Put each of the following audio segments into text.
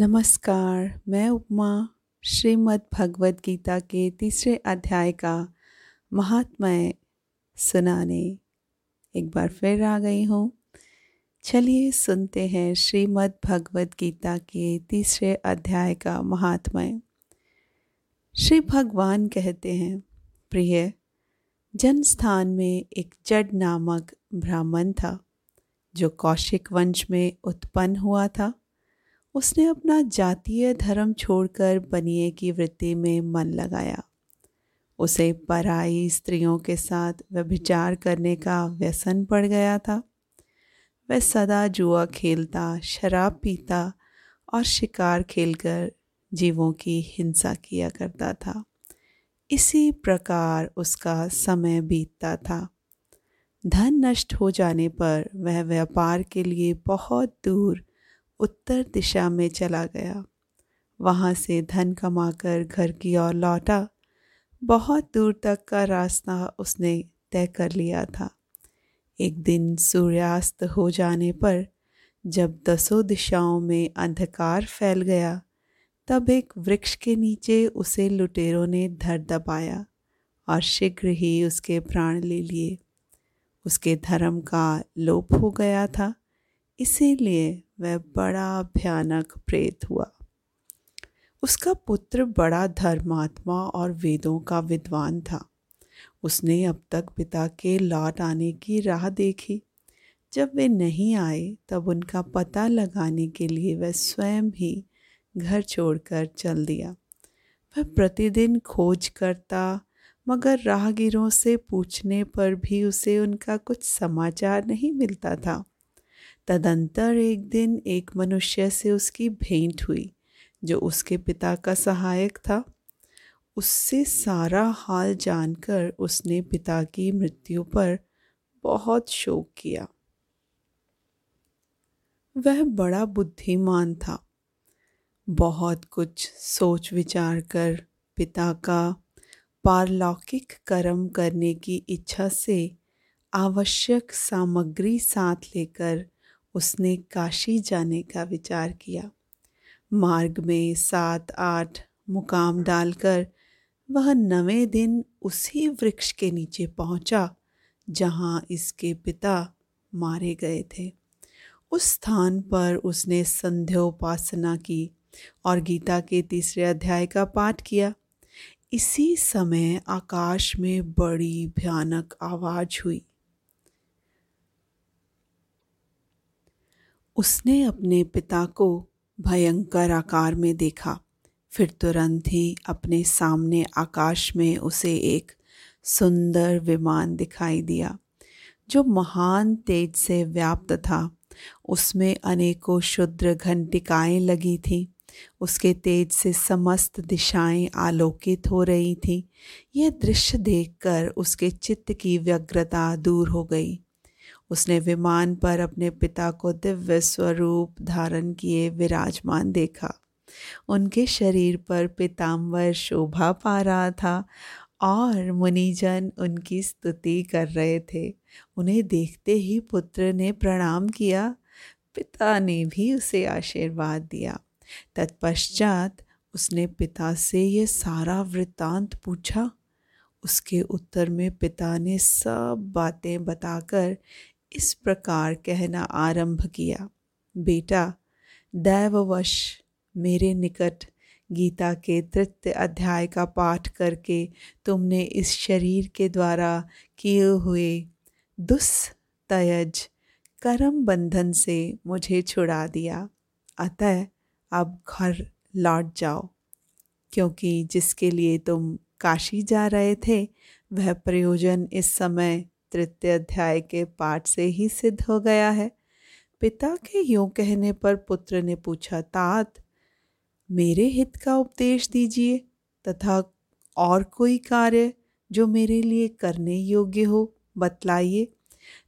नमस्कार, मैं उपमा, श्रीमद् भगवत गीता के तीसरे अध्याय का महात्मय सुनाने एक बार फिर आ गई हूँ। चलिए सुनते हैं श्रीमद् भगवत गीता के तीसरे अध्याय का महात्मय। श्री भगवान कहते हैं, प्रिय जन स्थान में एक जड नामक ब्राह्मण था, जो कौशिक वंश में उत्पन्न हुआ था। उसने अपना जातीय धर्म छोड़कर बनिए की वृत्ति में मन लगाया। उसे पराई स्त्रियों के साथ व्यभिचार करने का व्यसन पड़ गया था। वह सदा जुआ खेलता, शराब पीता और शिकार खेलकर जीवों की हिंसा किया करता था। इसी प्रकार उसका समय बीतता था। धन नष्ट हो जाने पर वह व्यापार के लिए बहुत दूर उत्तर दिशा में चला गया। वहाँ से धन कमाकर घर की ओर लौटा। बहुत दूर तक का रास्ता उसने तय कर लिया था। एक दिन सूर्यास्त हो जाने पर जब दसों दिशाओं में अंधकार फैल गया, तब एक वृक्ष के नीचे उसे लुटेरों ने धर दबाया और शीघ्र ही उसके प्राण ले लिए। उसके धर्म का लोप हो गया था, इसीलिए वह बड़ा भयानक प्रेत हुआ। उसका पुत्र बड़ा धर्मात्मा और वेदों का विद्वान था। उसने अब तक पिता के लौट आने की राह देखी। जब वे नहीं आए, तब उनका पता लगाने के लिए वह स्वयं ही घर छोड़कर चल दिया। वह प्रतिदिन खोज करता, मगर राहगीरों से पूछने पर भी उसे उनका कुछ समाचार नहीं मिलता था। तदंतर एक दिन एक मनुष्य से उसकी भेंट हुई, जो उसके पिता का सहायक था। उससे सारा हाल जानकर उसने पिता की मृत्यु पर बहुत शोक किया। वह बड़ा बुद्धिमान था। बहुत कुछ सोच विचार कर पिता का पारलौकिक कर्म करने की इच्छा से आवश्यक सामग्री साथ लेकर उसने काशी जाने का विचार किया। मार्ग में सात, आठ मुकाम डालकर वह नवें दिन उसी वृक्ष के नीचे पहुँचा, जहाँ इसके पिता मारे गए थे। उस स्थान पर उसने संध्योपासना की और गीता के तीसरे अध्याय का पाठ किया। इसी समय आकाश में बड़ी भयानक आवाज़ हुई। उसने अपने पिता को भयंकर आकार में देखा। फिर तुरंत ही अपने सामने आकाश में उसे एक सुंदर विमान दिखाई दिया, जो महान तेज से व्याप्त था। उसमें अनेकों शुद्र घंटिकाएँ लगी थीं। उसके तेज से समस्त दिशाएँ आलोकित हो रही थीं। यह दृश्य देखकर उसके चित्त की व्यग्रता दूर हो गई। उसने विमान पर अपने पिता को दिव्य स्वरूप धारण किए विराजमान देखा। उनके शरीर पर पिताम्बर शोभा पा रहा था और मुनिजन उनकी स्तुति कर रहे थे। उन्हें देखते ही पुत्र ने प्रणाम किया। पिता ने भी उसे आशीर्वाद दिया। तत्पश्चात उसने पिता से ये सारा वृत्तांत पूछा। उसके उत्तर में पिता ने सब बातें बताकर इस प्रकार कहना आरंभ किया। बेटा, दैववश मेरे निकट गीता के तृतीय अध्याय का पाठ करके तुमने इस शरीर के द्वारा किए हुए दुस्तयज कर्म बंधन से मुझे छुड़ा दिया। अतः अब घर लौट जाओ, क्योंकि जिसके लिए तुम काशी जा रहे थे, वह प्रयोजन इस समय तृतीय अध्याय के पाठ से ही सिद्ध हो गया है। पिता के यूँ कहने पर पुत्र ने पूछा, तात, मेरे हित का उपदेश दीजिए तथा और कोई कार्य जो मेरे लिए करने योग्य हो, बतलाइए।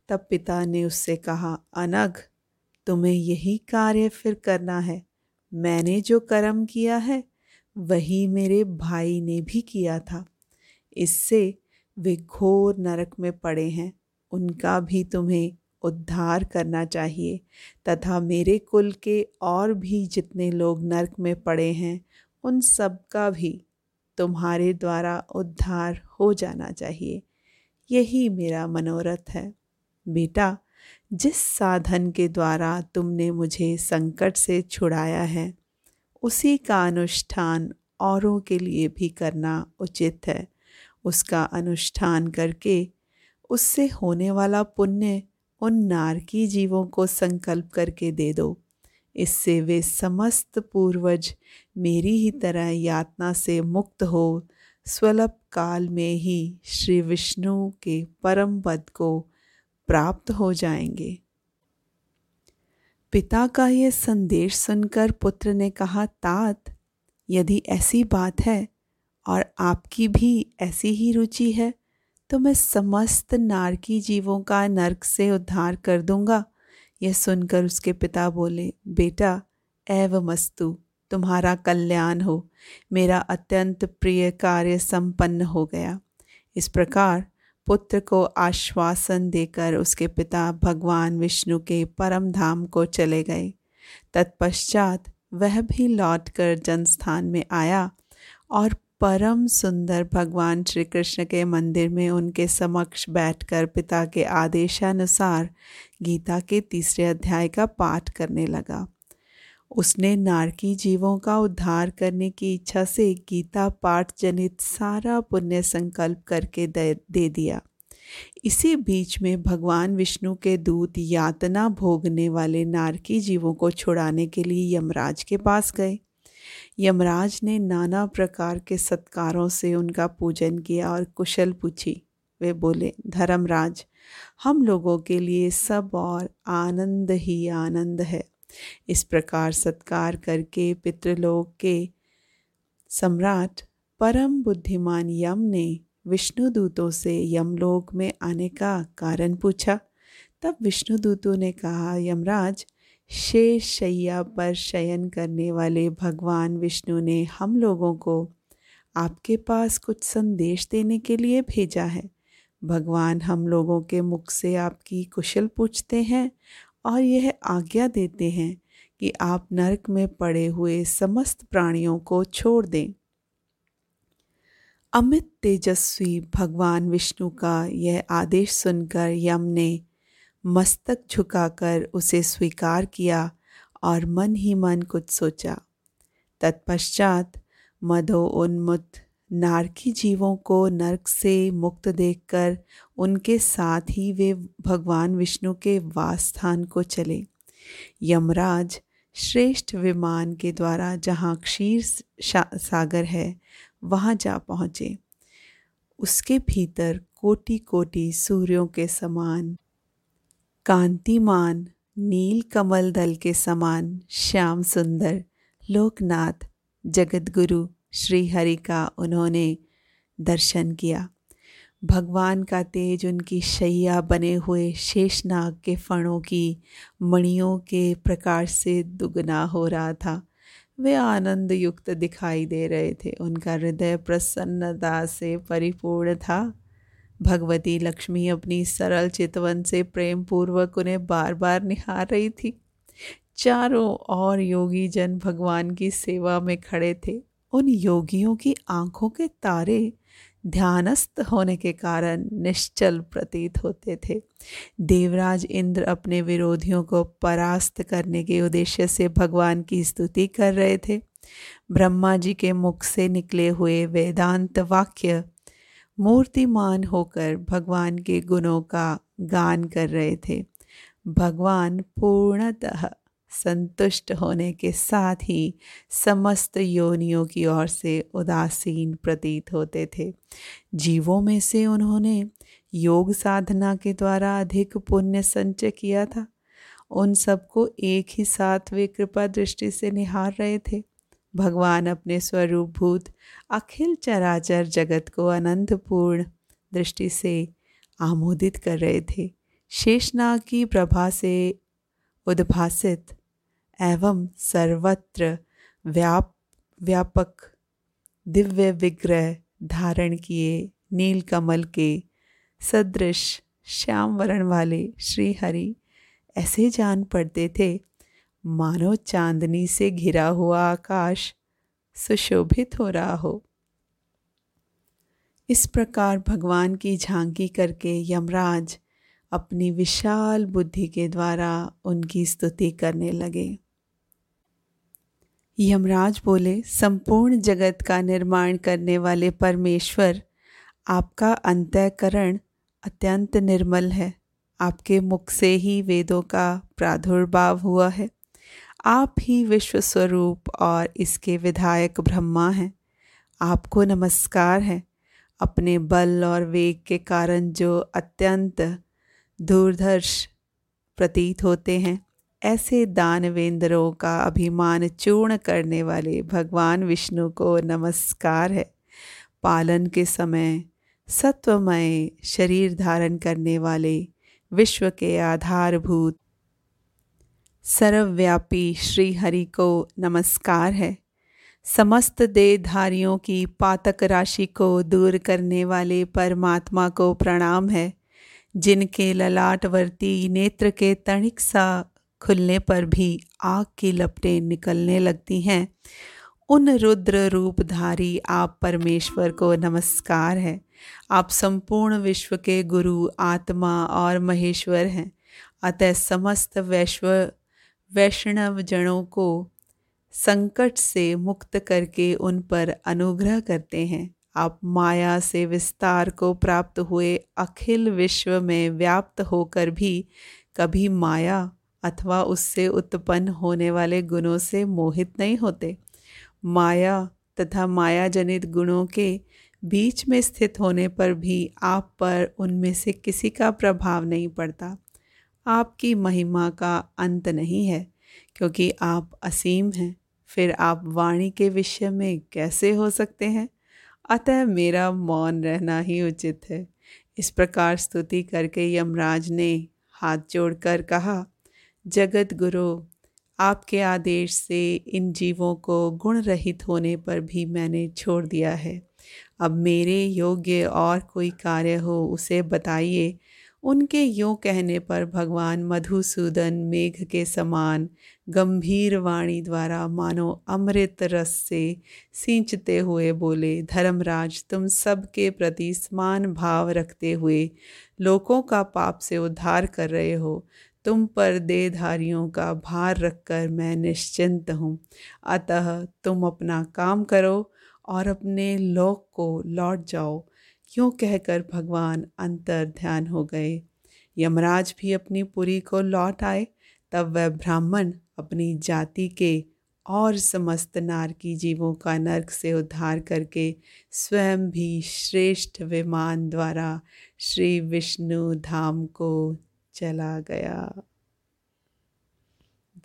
तब पिता ने उससे कहा अनग तुम्हें यही कार्य फिर करना है। मैंने जो कर्म किया है, वही मेरे भाई ने भी किया था। इससे वे घोर नरक में पड़े हैं। उनका भी तुम्हें उद्धार करना चाहिए, तथा मेरे कुल के और भी जितने लोग नरक में पड़े हैं, उन सब का भी तुम्हारे द्वारा उद्धार हो जाना चाहिए। यही मेरा मनोरथ है। बेटा, जिस साधन के द्वारा तुमने मुझे संकट से छुड़ाया है, उसी का अनुष्ठान औरों के लिए भी करना उचित है। उसका अनुष्ठान करके उससे होने वाला पुण्य उन नारकी जीवों को संकल्प करके दे दो। इससे वे समस्त पूर्वज मेरी ही तरह यातना से मुक्त हो। स्वल्प काल में ही श्री विष्णु के परम पद को प्राप्त हो जाएँगे। पिता का यह संदेश सुनकर पुत्र ने कहा, तात, यदि ऐसी बात है और आपकी भी ऐसी ही रुचि है तो मैं समस्त नारकी जीवों का नरक से उद्धार कर दूँगा। यह सुनकर उसके पिता बोले, बेटा एव मस्तु, तुम्हारा कल्याण हो। मेरा अत्यंत प्रिय कार्य संपन्न हो गया। इस प्रकार पुत्र को आश्वासन देकर उसके पिता भगवान विष्णु के परम धाम को चले गए। तत्पश्चात वह भी लौटकर जनस्थान में आया और परम सुंदर भगवान श्री कृष्ण के मंदिर में उनके समक्ष बैठकर पिता के आदेशानुसार गीता के तीसरे अध्याय का पाठ करने लगा। उसने नारकी जीवों का उद्धार करने की इच्छा से गीता पाठ जनित सारा पुण्य संकल्प करके दे, दे दिया। इसी बीच में भगवान विष्णु के दूत यातना भोगने वाले नारकी जीवों को छुड़ाने के लिए यमराज के पास गए। यमराज ने नाना प्रकार के सत्कारों से उनका पूजन किया और कुशल पूछी। वे बोले, धर्मराज, हम लोगों के लिए सब और आनंद ही आनंद है। इस प्रकार सत्कार करके पितृलोक के सम्राट परम बुद्धिमान यम ने विष्णुदूतों से यमलोक में आने का कारण पूछा। तब विष्णुदूतों ने कहा, यमराज शेष शैया पर शयन करने वाले भगवान विष्णु ने हम लोगों को आपके पास कुछ संदेश देने के लिए भेजा है। भगवान हम लोगों के मुख से आपकी कुशल पूछते हैं और यह आज्ञा देते हैं कि आप नरक में पड़े हुए समस्त प्राणियों को छोड़ दें। अमित तेजस्वी भगवान विष्णु का यह आदेश सुनकर यम ने मस्तक झुकाकर उसे स्वीकार किया और मन ही मन कुछ सोचा। तत्पश्चात मधो उन्मुत नारकी जीवों को नरक से मुक्त देखकर उनके साथ ही वे भगवान विष्णु के वास स्थान को चले। यमराज श्रेष्ठ विमान के द्वारा जहाँ क्षीर सागर है, वहाँ जा पहुँचे। उसके भीतर कोटि कोटि सूर्यों के समान कांतिमान नील कमल दल के समान श्याम सुंदर, लोकनाथ जगत गुरु श्री हरि का उन्होंने दर्शन किया। भगवान का तेज उनकी शैया बने हुए शेषनाग के फणों की मणियों के प्रकाश से दुगना हो रहा था। वे आनंद युक्त दिखाई दे रहे थे। उनका हृदय प्रसन्नता से परिपूर्ण था। भगवती लक्ष्मी अपनी सरल चितवन से प्रेम पूर्वक उन्हें बार बार निहार रही थी। चारों और योगी जन भगवान की सेवा में खड़े थे। उन योगियों की आँखों के तारे ध्यानस्थ होने के कारण निश्चल प्रतीत होते थे। देवराज इंद्र अपने विरोधियों को परास्त करने के उद्देश्य से भगवान की स्तुति कर रहे थे। ब्रह्मा जी के मुख से निकले हुए वेदांत वाक्य मूर्तिमान होकर भगवान के गुणों का गान कर रहे थे। भगवान पूर्णतः संतुष्ट होने के साथ ही समस्त योनियों की ओर से उदासीन प्रतीत होते थे। जीवों में से उन्होंने योग साधना के द्वारा अधिक पुण्य संचय किया था। उन सबको एक ही साथ वे कृपा दृष्टि से निहार रहे थे। भगवान अपने स्वरूप भूत अखिल चराचर जगत को अनंतपूर्ण दृष्टि से आमोदित कर रहे थे। शेषनाग की प्रभा से उद्भासित एवं सर्वत्र व्याप, व्यापक दिव्य विग्रह धारण किए नील कमल के सदृश श्याम वर्ण वाले श्री हरि ऐसे जान पड़ते थे मानो चांदनी से घिरा हुआ आकाश सुशोभित हो रहा हो। इस प्रकार भगवान की झांकी करके यमराज अपनी विशाल बुद्धि के द्वारा उनकी स्तुति करने लगे। यमराज बोले, संपूर्ण जगत का निर्माण करने वाले परमेश्वर, आपका अंतःकरण अत्यंत निर्मल है। आपके मुख से ही वेदों का प्रादुर्भाव हुआ है। आप ही विश्व स्वरूप और इसके विधायक ब्रह्मा हैं। आपको नमस्कार है। अपने बल और वेग के कारण जो अत्यंत दूरदर्श प्रतीत होते हैं, ऐसे दानवेंद्रों का अभिमान चूर्ण करने वाले भगवान विष्णु को नमस्कार है। पालन के समय सत्वमय शरीर धारण करने वाले विश्व के आधारभूत सर्वव्यापी श्री हरि को नमस्कार है। समस्त देहधारियों की पातक राशि को दूर करने वाले परमात्मा को प्रणाम है। जिनके ललाटवर्ती नेत्र के तणिक सा खुलने पर भी आग की लपटें निकलने लगती हैं। उन रुद्र रूपधारी आप परमेश्वर को नमस्कार है। आप संपूर्ण विश्व के गुरु, आत्मा और महेश्वर हैं। अतः समस्त वैश्व वैष्णव जनों को संकट से मुक्त करके उन पर अनुग्रह करते हैं। आप माया से विस्तार को प्राप्त हुए अखिल विश्व में व्याप्त होकर भी कभी माया अथवा उससे उत्पन्न होने वाले गुणों से मोहित नहीं होते। माया तथा माया जनित गुणों के बीच में स्थित होने पर भी आप पर उनमें से किसी का प्रभाव नहीं पड़ता। आपकी महिमा का अंत नहीं है, क्योंकि आप असीम हैं। फिर आप वाणी के विषय में कैसे हो सकते हैं? अतः मेरा मौन रहना ही उचित है। इस प्रकार स्तुति करके यमराज ने हाथ जोड़कर कहा, जगत गुरु, आपके आदेश से इन जीवों को गुण रहित होने पर भी मैंने छोड़ दिया है। अब मेरे योग्य और कोई कार्य हो, उसे बताइए। उनके यों कहने पर भगवान मधुसूदन मेघ के समान गंभीर वाणी द्वारा मानो अमृत रस से सींचते हुए बोले, धर्मराज, तुम सबके प्रति समान भाव रखते हुए लोगों का पाप से उद्धार कर रहे हो। तुम पर देहधारियों का भार रखकर मैं निश्चिंत हूँ। अतः तुम अपना काम करो और अपने लोक को लौट जाओ। क्यों कहकर भगवान अंतर ध्यान हो गए? यमराज भी अपनी पुरी को लौट आए, तब वह ब्राह्मण अपनी जाति के और समस्त नारकी जीवों का नर्क से उद्धार करके स्वयं भी श्रेष्ठ विमान द्वारा श्री विष्णु धाम को चला गया।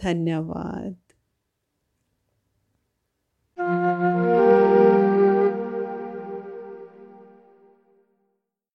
धन्यवाद।